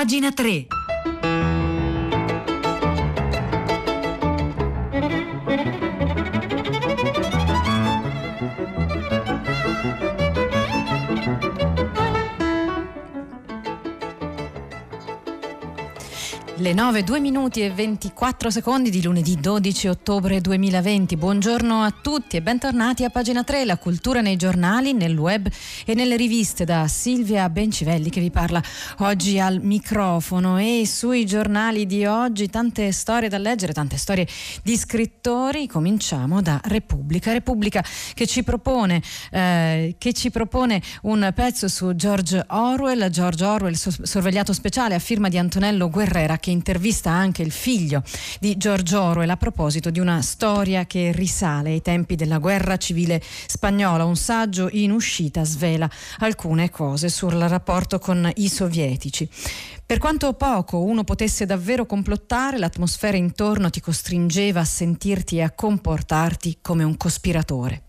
Pagina 3. Le 9, 2 minuti e 24 secondi di lunedì 12 ottobre 2020. Buongiorno a tutti e bentornati a pagina 3, la cultura nei giornali, nel web e nelle riviste da Silvia Bencivelli che vi parla oggi al microfono e sui giornali di oggi tante storie da leggere, tante storie di scrittori. Cominciamo da Repubblica. Repubblica che ci propone, eh, che ci propone un pezzo su George Orwell, George Orwell sorvegliato speciale a firma di Antonello Guerrera che intervista anche il figlio di George Orwell a proposito di una storia che risale ai tempi della guerra civile spagnola. Un saggio in uscita svela alcune cose sul rapporto con i sovietici. Per quanto poco uno potesse davvero complottare, l'atmosfera intorno ti costringeva a sentirti e a comportarti come un cospiratore.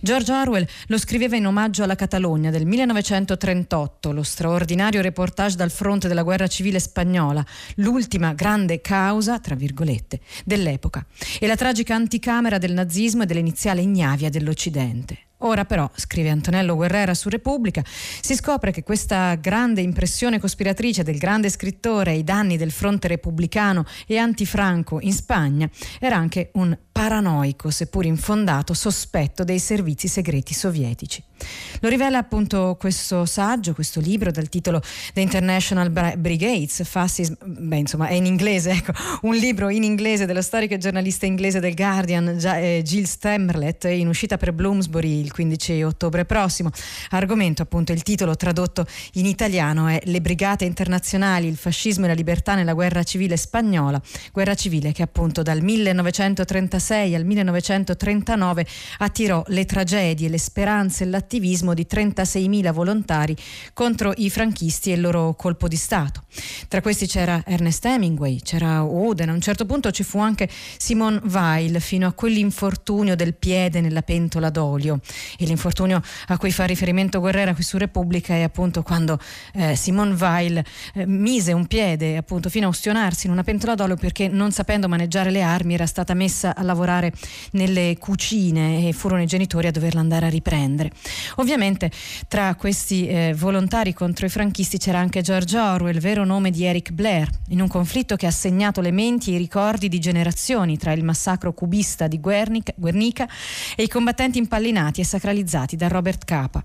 George Orwell lo scriveva in omaggio alla Catalogna del 1938, lo straordinario reportage dal fronte della guerra civile spagnola, l'ultima grande causa, tra virgolette, dell'epoca, e la tragica anticamera del nazismo e dell'iniziale ignavia dell'Occidente. Ora però, scrive Antonello Guerrera su Repubblica, si scopre che questa grande impressione cospiratrice del grande scrittore ai danni del fronte repubblicano e antifranco in Spagna era anche un paranoico, seppur infondato, sospetto dei servizi segreti sovietici. Lo rivela appunto questo saggio, questo libro dal titolo The International Brigades, Fascism, beh insomma è in inglese, ecco, un libro in inglese dello storico e giornalista inglese del Guardian, eh, Jill Stemmerlet, in uscita per Bloomsbury il 15 ottobre prossimo. Argomento appunto, il titolo tradotto in italiano è Le brigate internazionali, il fascismo e la libertà nella guerra civile spagnola, guerra civile che appunto dal 1936 al 1939 attirò le tragedie, le speranze e l'attivismo di 36.000 volontari contro i franchisti e il loro colpo di Stato. Tra questi c'era Ernest Hemingway, c'era Oden, a un certo punto ci fu anche Simone Weil fino a quell'infortunio del piede nella pentola d'olio e l'infortunio a cui fa riferimento Guerrera qui su Repubblica è appunto quando eh, Simone Weil eh, mise un piede appunto fino a ustionarsi in una pentola d'olio perché non sapendo maneggiare le armi era stata messa a lavorare nelle cucine e furono i genitori a doverla andare a riprendere. Ovviamente tra questi eh, volontari contro i franchisti c'era anche George Orwell, vero nome di Eric Blair, in un conflitto che ha segnato le menti e i ricordi di generazioni tra il massacro cubista di Guernica, Guernica e i combattenti impallinati e sacralizzati da Robert Capa.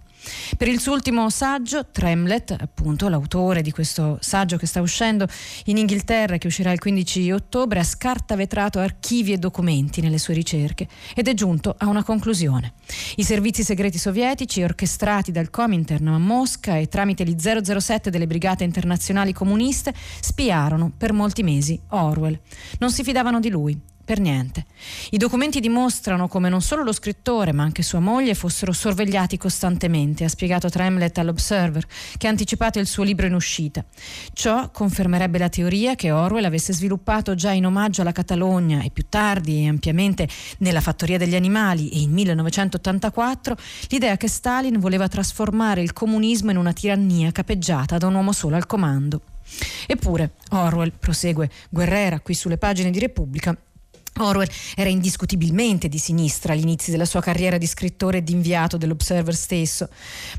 Per il suo ultimo saggio, Tremlett, appunto l'autore di questo saggio che sta uscendo in Inghilterra e che uscirà il 15 ottobre, ha scartavetrato archivi e documenti nelle sue ricerche ed è giunto a una conclusione. I servizi segreti sovietici, orchestrati dal Comintern a Mosca e tramite gli 007 delle brigate internazionali comuniste, spiarono per molti mesi Orwell. Non si fidavano di lui per niente. I documenti dimostrano come non solo lo scrittore, ma anche sua moglie fossero sorvegliati costantemente, ha spiegato Tremlett all'Observer, che ha anticipato il suo libro in uscita. Ciò confermerebbe la teoria che Orwell avesse sviluppato già in omaggio alla Catalogna e più tardi e ampiamente nella Fattoria degli Animali e in 1984 l'idea che Stalin voleva trasformare il comunismo in una tirannia capeggiata da un uomo solo al comando. Eppure Orwell, prosegue Guerrera qui sulle pagine di Repubblica, Orwell era indiscutibilmente di sinistra agli inizi della sua carriera di scrittore e di inviato dell'Observer stesso,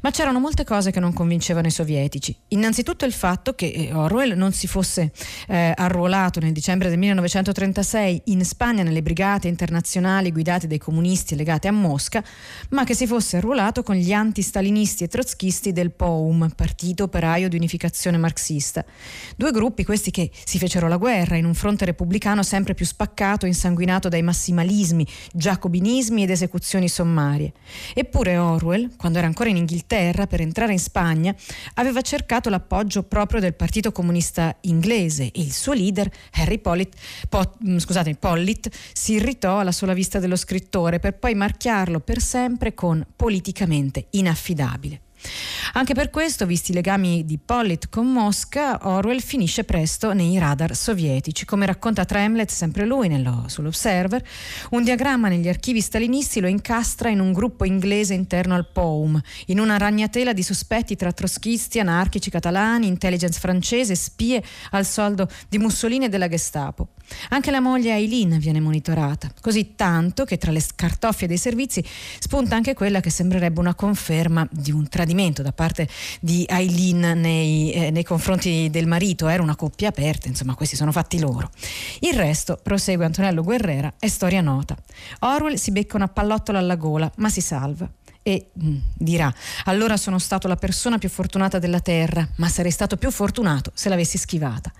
ma c'erano molte cose che non convincevano i sovietici. Innanzitutto il fatto che eh, Orwell non si fosse eh, arruolato nel dicembre del 1936 in Spagna nelle brigate internazionali guidate dai comunisti legate a Mosca, ma che si fosse arruolato con gli anti-stalinisti e trotskisti del POUM, Partito Operaio di Unificazione Marxista. Due gruppi questi che si fecero la guerra in un fronte repubblicano sempre più spaccato in insanguinato dai massimalismi, giacobinismi ed esecuzioni sommarie. Eppure Orwell, quando era ancora in Inghilterra per entrare in Spagna, aveva cercato l'appoggio proprio del Partito Comunista inglese e il suo leader, Harry Pollitt, po, mm, scusate, Pollitt, si irritò alla sola vista dello scrittore per poi marchiarlo per sempre con politicamente inaffidabile. Anche per questo, visti i legami di Pollitt con Mosca, Orwell finisce presto nei radar sovietici. Come racconta Tremlet, sempre lui nello, sull'Observer, un diagramma negli archivi stalinisti lo incastra in un gruppo inglese interno al POUM, in una ragnatela di sospetti tra trotskisti, anarchici catalani, intelligence francese, spie al soldo di Mussolini e della Gestapo. Anche la moglie Aileen viene monitorata, così tanto che tra le scartoffie dei servizi spunta anche quella che sembrerebbe una conferma di un tradimento da parte di Aileen nei, eh, nei confronti del marito. Era una coppia aperta, insomma, questi sono fatti loro. Il resto, prosegue Antonello Guerrera, è storia nota. Orwell si becca una pallottola alla gola, ma si salva e mm, dirà allora sono stato la persona più fortunata della terra, ma sarei stato più fortunato se l'avessi schivata.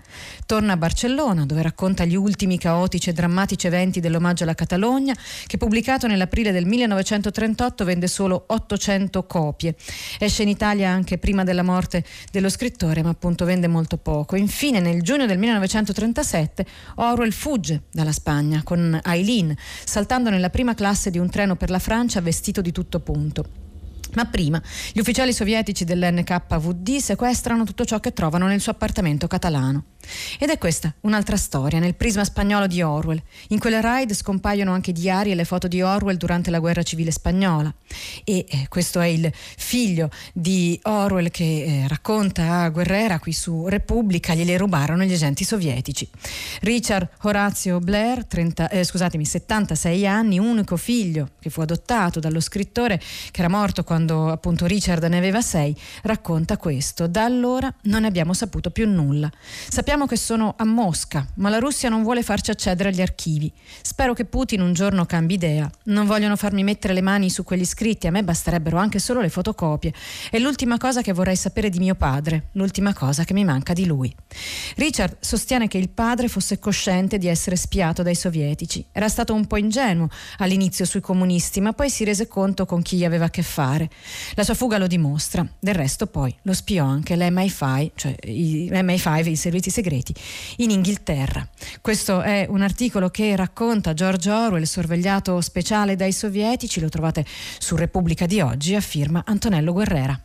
Torna a Barcellona dove racconta gli ultimi caotici e drammatici eventi dell'omaggio alla Catalogna che pubblicato nell'aprile del 1938 vende solo 800 copie. Esce in Italia anche prima della morte dello scrittore ma appunto vende molto poco. Infine nel giugno del 1937 Orwell fugge dalla Spagna con Eileen saltando nella prima classe di un treno per la Francia vestito di tutto punto. Ma prima gli ufficiali sovietici dell'NKVD sequestrano tutto ciò che trovano nel suo appartamento catalano. Ed è questa un'altra storia nel prisma spagnolo di Orwell. In quelle raid scompaiono anche diari e le foto di Orwell durante la guerra civile spagnola. E eh, questo è il figlio di Orwell che eh, racconta a Guerrera qui su Repubblica, gliele rubarono gli agenti sovietici. Richard Horazio Blair, 30, eh, scusatemi, 76 anni, unico figlio che fu adottato dallo scrittore che era morto quando appunto Richard ne aveva sei, racconta questo. Da allora non abbiamo saputo più nulla. Sappiamo che sono a Mosca, ma la Russia non vuole farci accedere agli archivi. Spero che Putin un giorno cambi idea. Non vogliono farmi mettere le mani su quegli scritti, a me basterebbero anche solo le fotocopie. È l'ultima cosa che vorrei sapere di mio padre, l'ultima cosa che mi manca di lui. Richard sostiene che il padre fosse cosciente di essere spiato dai sovietici. Era stato un po' ingenuo all'inizio sui comunisti, ma poi si rese conto con chi aveva a che fare. La sua fuga lo dimostra, del resto poi lo spiò anche l'MI5, cioè i, MI5, i servizi segreti, in Inghilterra. Questo è un articolo che racconta George Orwell, sorvegliato speciale dai sovietici, lo trovate su Repubblica di oggi, a firma Antonello Guerrera.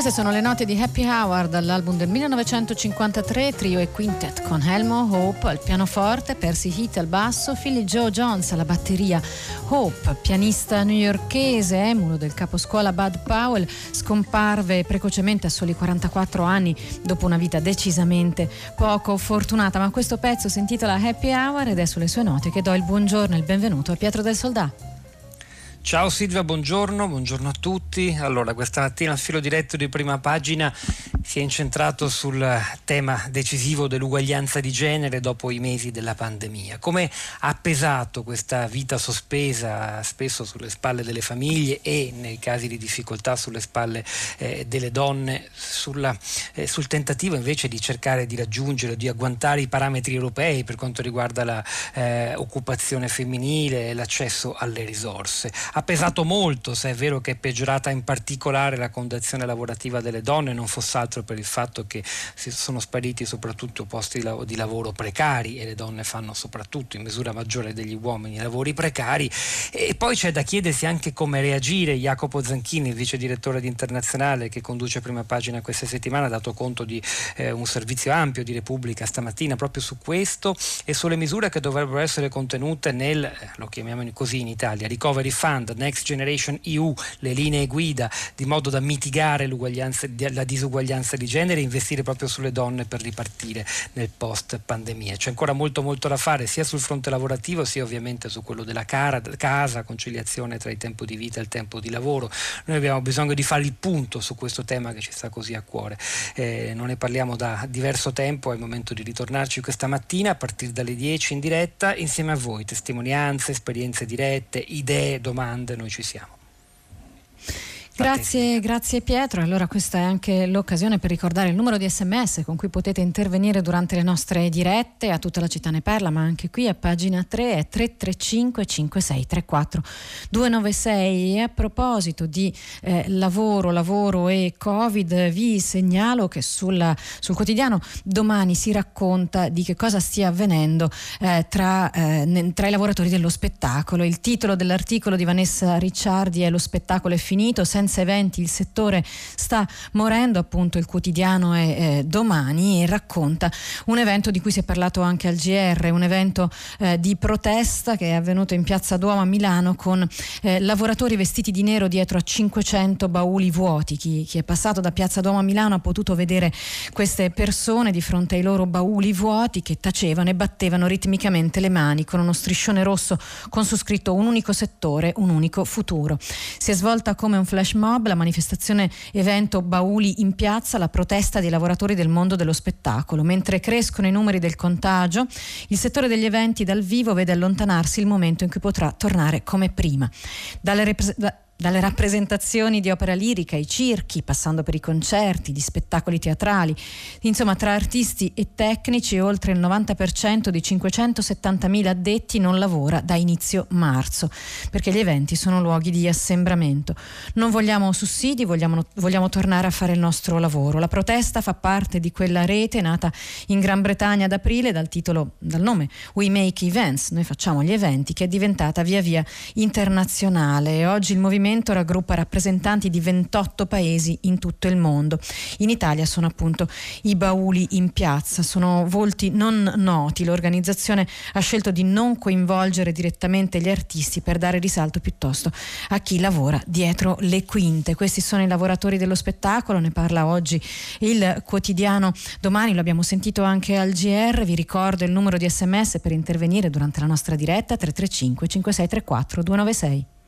Queste sono le note di Happy Hour dall'album del 1953, trio e quintet con Helmo Hope al pianoforte, Percy Heath al basso, Philly Joe Jones alla batteria. Hope, pianista newyorkese, emulo del caposcuola Bud Powell, scomparve precocemente a soli 44 anni dopo una vita decisamente poco fortunata, ma questo pezzo si intitola Happy Hour ed è sulle sue note che do il buongiorno e il benvenuto a Pietro del Soldato. Ciao Silvia, buongiorno, buongiorno a tutti. Allora, questa mattina il filo diretto di prima pagina si è incentrato sul tema decisivo dell'uguaglianza di genere dopo i mesi della pandemia. Come ha pesato questa vita sospesa spesso sulle spalle delle famiglie e nei casi di difficoltà sulle spalle eh, delle donne, sulla, eh, sul tentativo invece di cercare di raggiungere, di agguantare i parametri europei per quanto riguarda l'occupazione eh, femminile e l'accesso alle risorse ha pesato molto, se è vero che è peggiorata in particolare la condizione lavorativa delle donne, non fosse altro 2024 per il fatto che sono spariti soprattutto posti di lavoro precari e le donne fanno soprattutto in misura maggiore degli uomini lavori precari e poi c'è da chiedersi anche come reagire. Jacopo Zanchini, il vice direttore di Internazionale che conduce prima pagina questa settimana, ha dato conto di eh, un servizio ampio di Repubblica stamattina proprio su questo e sulle misure che dovrebbero essere contenute nel, eh, lo chiamiamo così in Italia, Recovery Fund, Next Generation EU, le linee guida, di modo da mitigare la disuguaglianza di genere e investire proprio sulle donne per ripartire nel post pandemia. C'è ancora molto molto da fare sia sul fronte lavorativo sia ovviamente su quello della cara, casa, conciliazione tra il tempo di vita e il tempo di lavoro. Noi abbiamo bisogno di fare il punto su questo tema che ci sta così a cuore. Eh, non ne parliamo da diverso tempo, è il momento di ritornarci questa mattina a partire dalle 10 in diretta insieme a voi, testimonianze, esperienze dirette, idee, domande, noi ci siamo. Grazie, grazie Pietro. Allora questa è anche l'occasione per ricordare il numero di sms con cui potete intervenire durante le nostre dirette a tutta la città ne parla, ma anche qui a pagina 3 è 335 5634 296. E a proposito di eh, lavoro, lavoro e Covid, vi segnalo che sulla, sul quotidiano domani si racconta di che cosa stia avvenendo eh, tra, eh, tra i lavoratori dello spettacolo. Il titolo dell'articolo di Vanessa Ricciardi è Lo spettacolo è finito, senza senza eventi il settore sta morendo, appunto il quotidiano è eh, domani e racconta un evento di cui si è parlato anche al GR, un evento eh, di protesta che è avvenuto in Piazza Duomo a Milano con eh, lavoratori vestiti di nero dietro a 500 bauli vuoti. Chi, chi è passato da Piazza Duomo a Milano ha potuto vedere queste persone di fronte ai loro bauli vuoti che tacevano e battevano ritmicamente le mani con uno striscione rosso con su scritto un unico settore, un unico futuro. Si è svolta come un flash mob, la manifestazione evento Bauli in piazza, la protesta dei lavoratori del mondo dello spettacolo. Mentre crescono i numeri del contagio, il settore degli eventi dal vivo vede allontanarsi il momento in cui potrà tornare come prima. Dalle repre- dalle rappresentazioni di opera lirica, i circhi, passando per i concerti, gli spettacoli teatrali, insomma tra artisti e tecnici oltre il 90% di 570.000 addetti non lavora da inizio marzo, perché gli eventi sono luoghi di assembramento. Non vogliamo sussidi, vogliamo, vogliamo tornare a fare il nostro lavoro. La protesta fa parte di quella rete nata in Gran Bretagna ad aprile dal titolo, dal nome We Make Events, noi facciamo gli eventi, che è diventata via via internazionale oggi il movimento movimento raggruppa rappresentanti di 28 paesi in tutto il mondo. In Italia sono appunto i bauli in piazza, sono volti non noti. L'organizzazione ha scelto di non coinvolgere direttamente gli artisti per dare risalto piuttosto a chi lavora dietro le quinte. Questi sono i lavoratori dello spettacolo, ne parla oggi il quotidiano domani, lo abbiamo sentito anche al GR, vi ricordo il numero di sms per intervenire durante la nostra diretta 335 5634 296.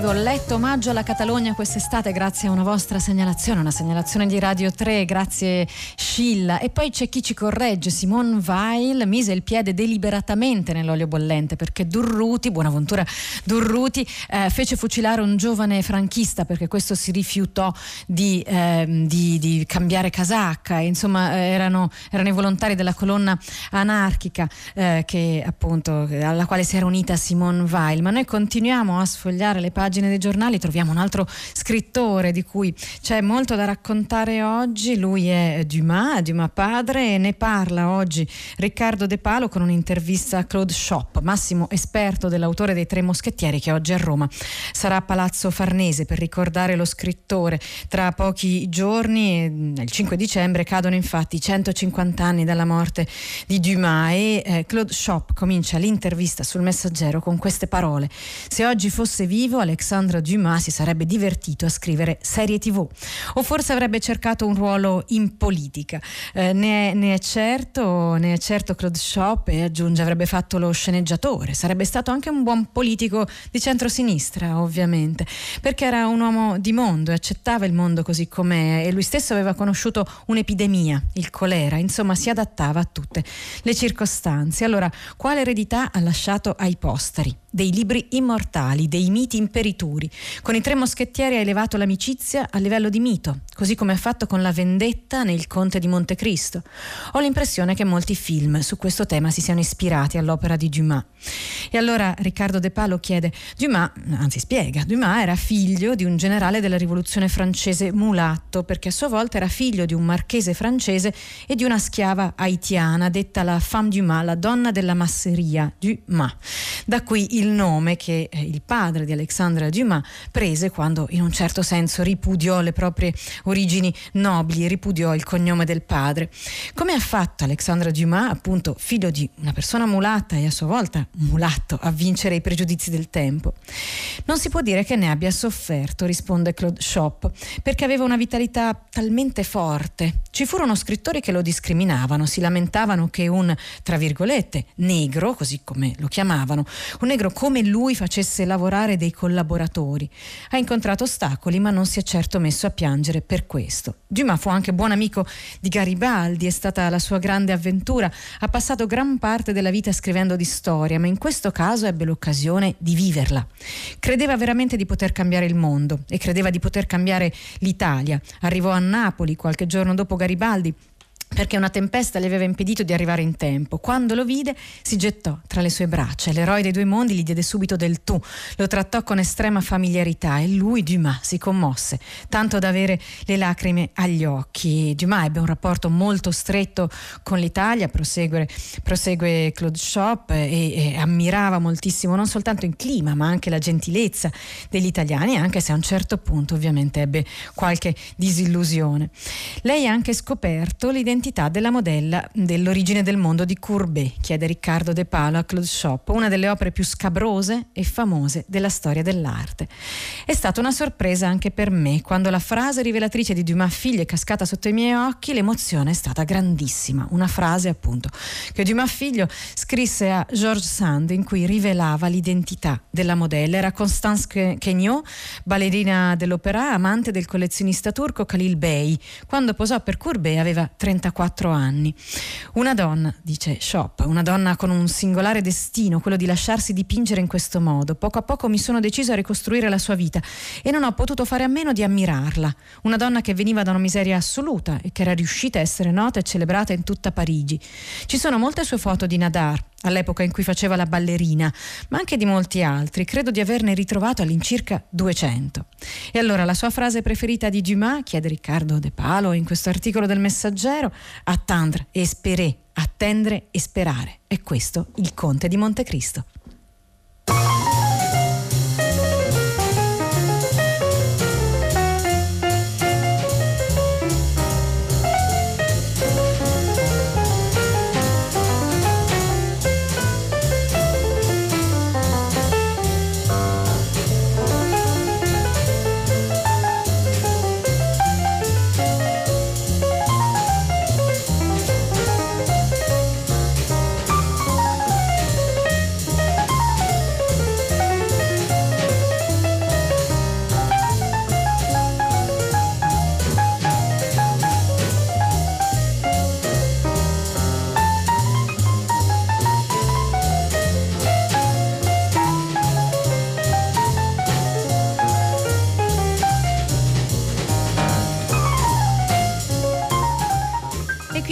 Scrive ho letto omaggio alla Catalogna quest'estate grazie a una vostra segnalazione, una segnalazione di Radio 3, grazie Scilla. E poi c'è chi ci corregge, Simone Weil mise il piede deliberatamente nell'olio bollente perché Durruti, Buonaventura Durruti, eh, fece fucilare un giovane franchista perché questo si rifiutò di, eh, di, di cambiare casacca. E, insomma eh, erano, erano, i volontari della colonna anarchica eh, che, appunto, alla quale si era unita Simone Weil. Ma noi continuiamo a sfogliare sfogliare le pagine dei giornali troviamo un altro scrittore di cui c'è molto da raccontare oggi. Lui è Dumas, Dumas padre, e ne parla oggi Riccardo De Palo con un'intervista a Claude Shop, massimo esperto dell'autore dei Tre Moschettieri che oggi a Roma sarà a Palazzo Farnese per ricordare lo scrittore. Tra pochi giorni, il 5 dicembre, cadono infatti 150 anni dalla morte di Dumas e eh, Claude Shop comincia l'intervista sul messaggero con queste parole. Se oggi fosse vivo, Alexandre Dumas si sarebbe divertito a scrivere serie tv o forse avrebbe cercato un ruolo in politica. Eh, ne, è, ne, è, certo, ne è certo Claude Shop e aggiunge avrebbe fatto lo sceneggiatore, sarebbe stato anche un buon politico di centrosinistra ovviamente, perché era un uomo di mondo e accettava il mondo così com'è e lui stesso aveva conosciuto un'epidemia, il colera, insomma si adattava a tutte le circostanze. Allora, quale eredità ha lasciato ai posteri? Dei libri immortali, dei miti imperituri. Con i tre moschettieri ha elevato l'amicizia a livello di mito, così come ha fatto con la vendetta nel Conte di Montecristo. Ho l'impressione che molti film su questo tema si siano ispirati all'opera di Dumas. E allora Riccardo De Palo chiede: Dumas, anzi spiega, Dumas era figlio di un generale della rivoluzione francese mulatto, perché a sua volta era figlio di un marchese francese e di una schiava haitiana, detta la femme Dumas, la donna della masseria, Dumas. Da qui il nome che eh, il padre di Alexandre Dumas prese quando in un certo senso ripudiò le proprie origini nobili, ripudiò il cognome del padre. Come ha fatto Alexandre Dumas, appunto figlio di una persona mulatta e a sua volta mulatto, a vincere i pregiudizi del tempo? Non si può dire che ne abbia sofferto, risponde Claude Shop, perché aveva una vitalità talmente forte. Ci furono scrittori che lo discriminavano, si lamentavano che un, tra virgolette, negro, così come lo chiamavano, un negro come lui facesse lavorare dei collaboratori. Ha incontrato ostacoli, ma non si è certo messo a piangere per questo. Dumas fu anche buon amico di Garibaldi, è stata la sua grande avventura, ha passato gran parte della vita scrivendo di storia, ma in questo caso ebbe l'occasione di viverla. Credeva veramente di poter cambiare il mondo e credeva di poter cambiare l'Italia. Arrivò a Napoli qualche giorno dopo Garibaldi perché una tempesta le aveva impedito di arrivare in tempo. Quando lo vide, si gettò tra le sue braccia. L'eroe dei due mondi gli diede subito del tu, lo trattò con estrema familiarità e lui, Dumas, si commosse, tanto da avere le lacrime agli occhi. Dumas ebbe un rapporto molto stretto con l'Italia, prosegue, prosegue Claude Shop e, e ammirava moltissimo non soltanto il clima, ma anche la gentilezza degli italiani, anche se a un certo punto ovviamente ebbe qualche disillusione. Lei ha anche scoperto l'identità l'identità della modella dell'origine del mondo di Courbet, chiede Riccardo De Palo a Claude Shop, una delle opere più scabrose e famose della storia dell'arte. È stata una sorpresa anche per me, quando la frase rivelatrice di Dumas figlia è cascata sotto i miei occhi, l'emozione è stata grandissima. Una frase appunto che Dumas figlio scrisse a Georges Sand in cui rivelava l'identità della modella. Era Constance Quegnot, ballerina dell'opera, amante del collezionista turco Khalil Bey. Quando posò per Courbet aveva 34 34 anni. Una donna, dice Shop, una donna con un singolare destino, quello di lasciarsi dipingere in questo modo. Poco a poco mi sono deciso a ricostruire la sua vita e non ho potuto fare a meno di ammirarla. Una donna che veniva da una miseria assoluta e che era riuscita a essere nota e celebrata in tutta Parigi. Ci sono molte sue foto di Nadar, all'epoca in cui faceva la ballerina, ma anche di molti altri. Credo di averne ritrovato all'incirca 200. E allora la sua frase preferita di Dumas, chiede Riccardo De Palo in questo articolo del Messaggero, attendre e espérer, attendere e sperare. È questo il Conte di Montecristo.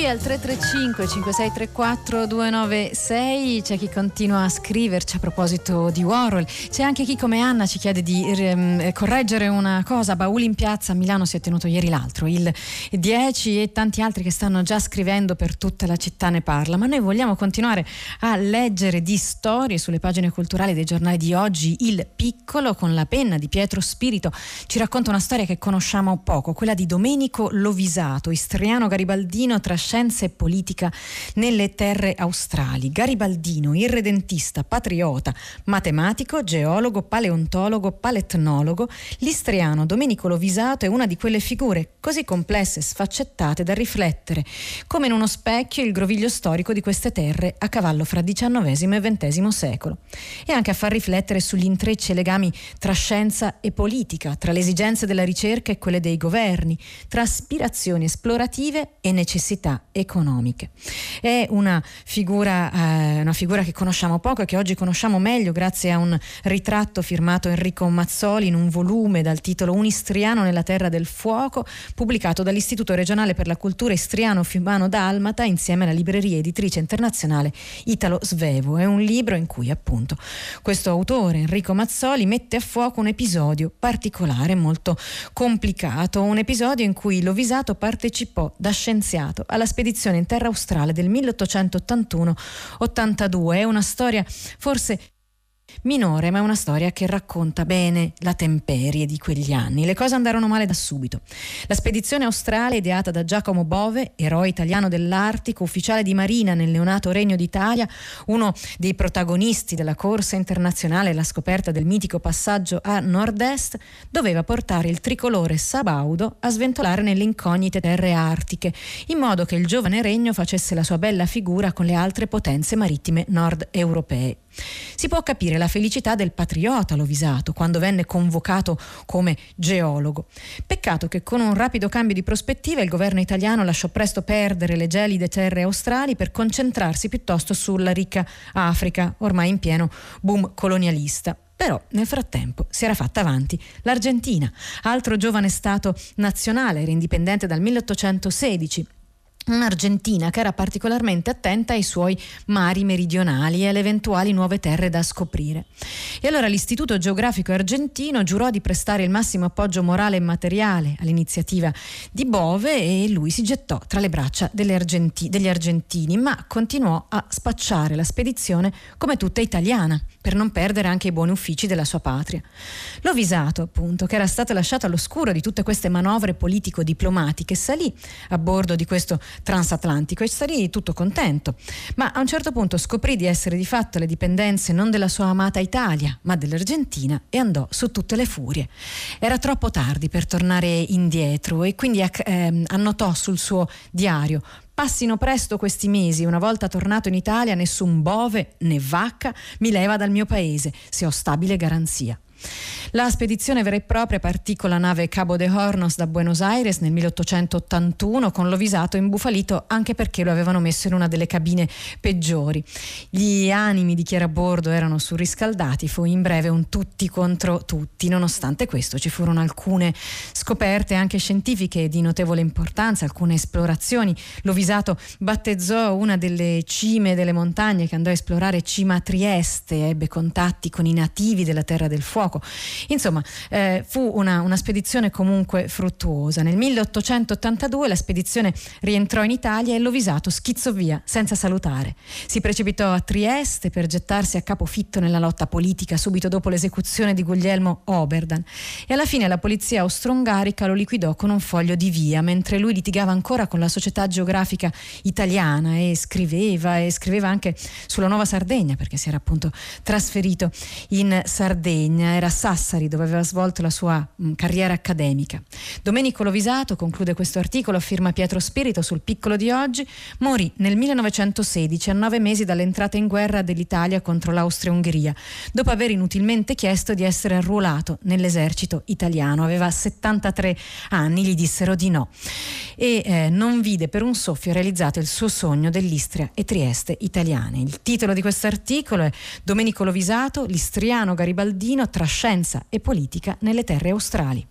Al 335 5634 296 c'è chi continua a scriverci a proposito di Warhol, c'è anche chi come Anna ci chiede di um, correggere una cosa, Bauli in piazza a Milano si è tenuto ieri l'altro, il 10 e tanti altri che stanno già scrivendo per tutta la città ne parla, ma noi vogliamo continuare a leggere di storie sulle pagine culturali dei giornali di oggi, Il Piccolo con la penna di Pietro Spirito ci racconta una storia che conosciamo poco, quella di Domenico Lovisato, istriano garibaldino tra scienza e politica nelle terre australi. Garibaldino, irredentista, patriota, matematico, geologo, paleontologo, paletnologo, l'istriano Domenico Lovisato è una di quelle figure così complesse e sfaccettate da riflettere come in uno specchio il groviglio storico di queste terre a cavallo fra XIX e XX secolo e anche a far riflettere sugli intrecci e legami tra scienza e politica, tra le esigenze della ricerca e quelle dei governi, tra aspirazioni esplorative e necessità economiche. È una figura, eh, una figura che conosciamo poco e che oggi conosciamo meglio grazie a un ritratto firmato Enrico Mazzoli in un volume dal titolo Un istriano nella terra del fuoco, pubblicato dall'Istituto regionale per la cultura istriano Fiumano Dalmata insieme alla libreria editrice internazionale Italo Svevo. È un libro in cui appunto questo autore Enrico Mazzoli mette a fuoco un episodio particolare, molto complicato, un episodio in cui Lovisato partecipò da scienziato alla spedizione in terra australe del 1881-82. È una storia forse minore, ma è una storia che racconta bene la temperie di quegli anni. Le cose andarono male da subito. La spedizione australe, ideata da Giacomo Bove, eroe italiano dell'Artico, ufficiale di marina nel neonato Regno d'Italia, uno dei protagonisti della corsa internazionale la scoperta del mitico passaggio a nord-est, doveva portare il tricolore sabaudo a sventolare nelle incognite terre artiche, in modo che il giovane regno facesse la sua bella figura con le altre potenze marittime nord europee. Si può capire la felicità del patriota Lovisato quando venne convocato come geologo. Peccato che con un rapido cambio di prospettiva il governo italiano lasciò presto perdere le gelide terre australi per concentrarsi piuttosto sulla ricca Africa, ormai in pieno boom colonialista. Però nel frattempo si era fatta avanti l'Argentina, altro giovane Stato nazionale, era indipendente dal 1816 un'Argentina che era particolarmente attenta ai suoi mari meridionali e alle eventuali nuove terre da scoprire. E allora l'Istituto Geografico Argentino giurò di prestare il massimo appoggio morale e materiale all'iniziativa di Bove e lui si gettò tra le braccia Argenti- degli argentini, ma continuò a spacciare la spedizione come tutta italiana, per non perdere anche i buoni uffici della sua patria. Lovisato, appunto, che era stato lasciato all'oscuro di tutte queste manovre politico-diplomatiche, salì a bordo di questo transatlantico e sarì tutto contento. Ma a un certo punto scoprì di essere di fatto le dipendenze non della sua amata Italia, ma dell'Argentina e andò su tutte le furie. Era troppo tardi per tornare indietro e quindi eh, annotò sul suo diario Passino presto questi mesi, una volta tornato in Italia nessun bove né vacca mi leva dal mio paese, se ho stabile garanzia. La spedizione vera e propria partì con la nave Cabo de Hornos da Buenos Aires nel 1881 con Lovisato imbufalito anche perché lo avevano messo in una delle cabine peggiori. Gli animi di chi era a bordo erano surriscaldati, fu in breve un tutti contro tutti. Nonostante questo ci furono alcune scoperte anche scientifiche di notevole importanza, alcune esplorazioni. Lovisato battezzò una delle cime delle montagne che andò a esplorare Cima Trieste, ebbe contatti con i nativi della Terra del Fuoco. Insomma, eh, fu una, una, spedizione comunque fruttuosa. Nel 1882 la spedizione rientrò in Italia e Lovisato schizzò via senza salutare. Si precipitò a Trieste per gettarsi a capofitto nella lotta politica subito dopo l'esecuzione di Guglielmo Oberdan e alla fine la polizia austro-ungarica lo liquidò con un foglio di via mentre lui litigava ancora con la società geografica italiana e scriveva e scriveva anche sulla Nuova Sardegna perché si era appunto trasferito in Sardegna. Era Sassari dove aveva svolto la sua mh, carriera accademica. Domenico Lovisato, conclude questo articolo, firma Pietro Spirito sul piccolo di oggi, morì nel 1916 a nove mesi dall'entrata in guerra dell'Italia contro l'Austria-Ungheria, dopo aver inutilmente chiesto di essere arruolato nell'esercito italiano. Aveva 73 anni, gli dissero di no e eh, non vide per un soffio realizzato il suo sogno dell'Istria e Trieste italiane. Il titolo di questo articolo è Domenico Lovisato, l'istriano garibaldino tra scienza e politica nelle terre australi.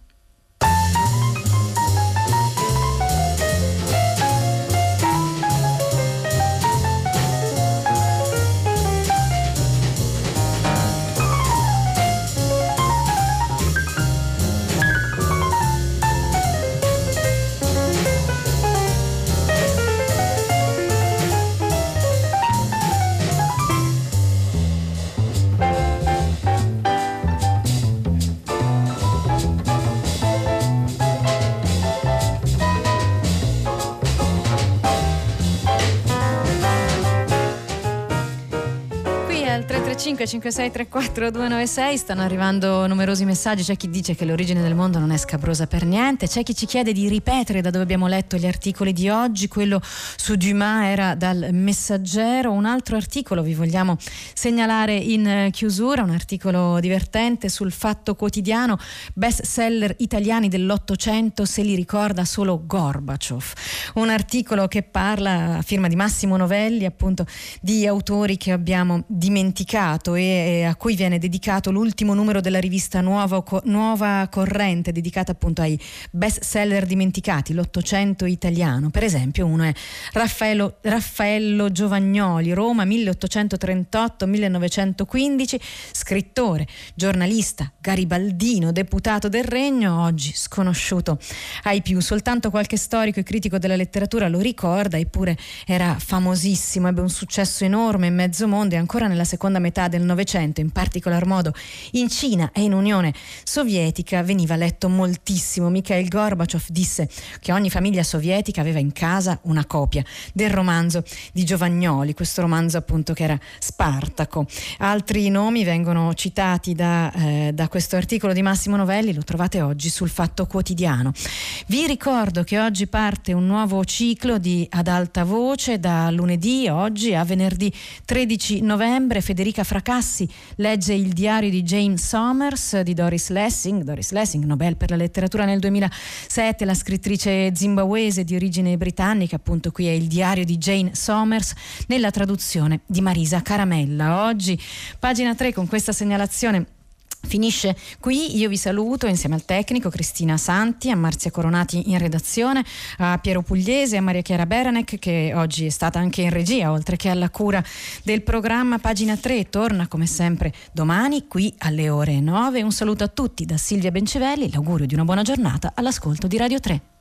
335 56 34 296 stanno arrivando numerosi messaggi, c'è chi dice che l'origine del mondo non è scabrosa per niente, c'è chi ci chiede di ripetere da dove abbiamo letto gli articoli di oggi, quello su Dumas era dal Messaggero, un altro articolo vi vogliamo segnalare in chiusura, un articolo divertente sul Fatto Quotidiano, best seller italiani dell'Ottocento se li ricorda solo Gorbaciov, un articolo che parla a firma di Massimo Novelli appunto di autori che abbiamo dimenticato e, a cui viene dedicato l'ultimo numero della rivista Nuova, Nuova Corrente, dedicata appunto ai best seller dimenticati, l'Ottocento italiano. Per esempio, uno è Raffaello, Raffaello Giovagnoli, Roma 1838-1915, scrittore, giornalista, garibaldino, deputato del Regno, oggi sconosciuto ai più. Soltanto qualche storico e critico della letteratura lo ricorda, eppure era famosissimo, ebbe un successo enorme in mezzo mondo e ancora nella seconda metà del Novecento, in particolar modo in Cina e in Unione Sovietica, veniva letto moltissimo. Mikhail Gorbaciov disse che ogni famiglia sovietica aveva in casa una copia del romanzo di Giovagnoli, questo romanzo appunto che era Spartaco. Altri nomi vengono citati da, eh, da questo articolo di Massimo Novelli, lo trovate oggi sul Fatto Quotidiano. Vi ricordo che oggi parte un nuovo ciclo di Ad alta voce da lunedì, oggi a venerdì 13 novembre Federica Fracassi legge il diario di James Somers di Doris Lessing, Doris Lessing, Nobel per la letteratura nel 2007, la scrittrice zimbabwese di origine britannica, appunto qui è il diario di Jane Somers nella traduzione di Marisa Caramella. Oggi, pagina 3 con questa segnalazione Finisce qui, io vi saluto insieme al tecnico Cristina Santi, a Marzia Coronati in redazione, a Piero Pugliese a Maria Chiara Beranec che oggi è stata anche in regia oltre che alla cura del programma Pagina 3 torna come sempre domani qui alle ore 9. Un saluto a tutti da Silvia Bencivelli, l'augurio di una buona giornata all'ascolto di Radio 3.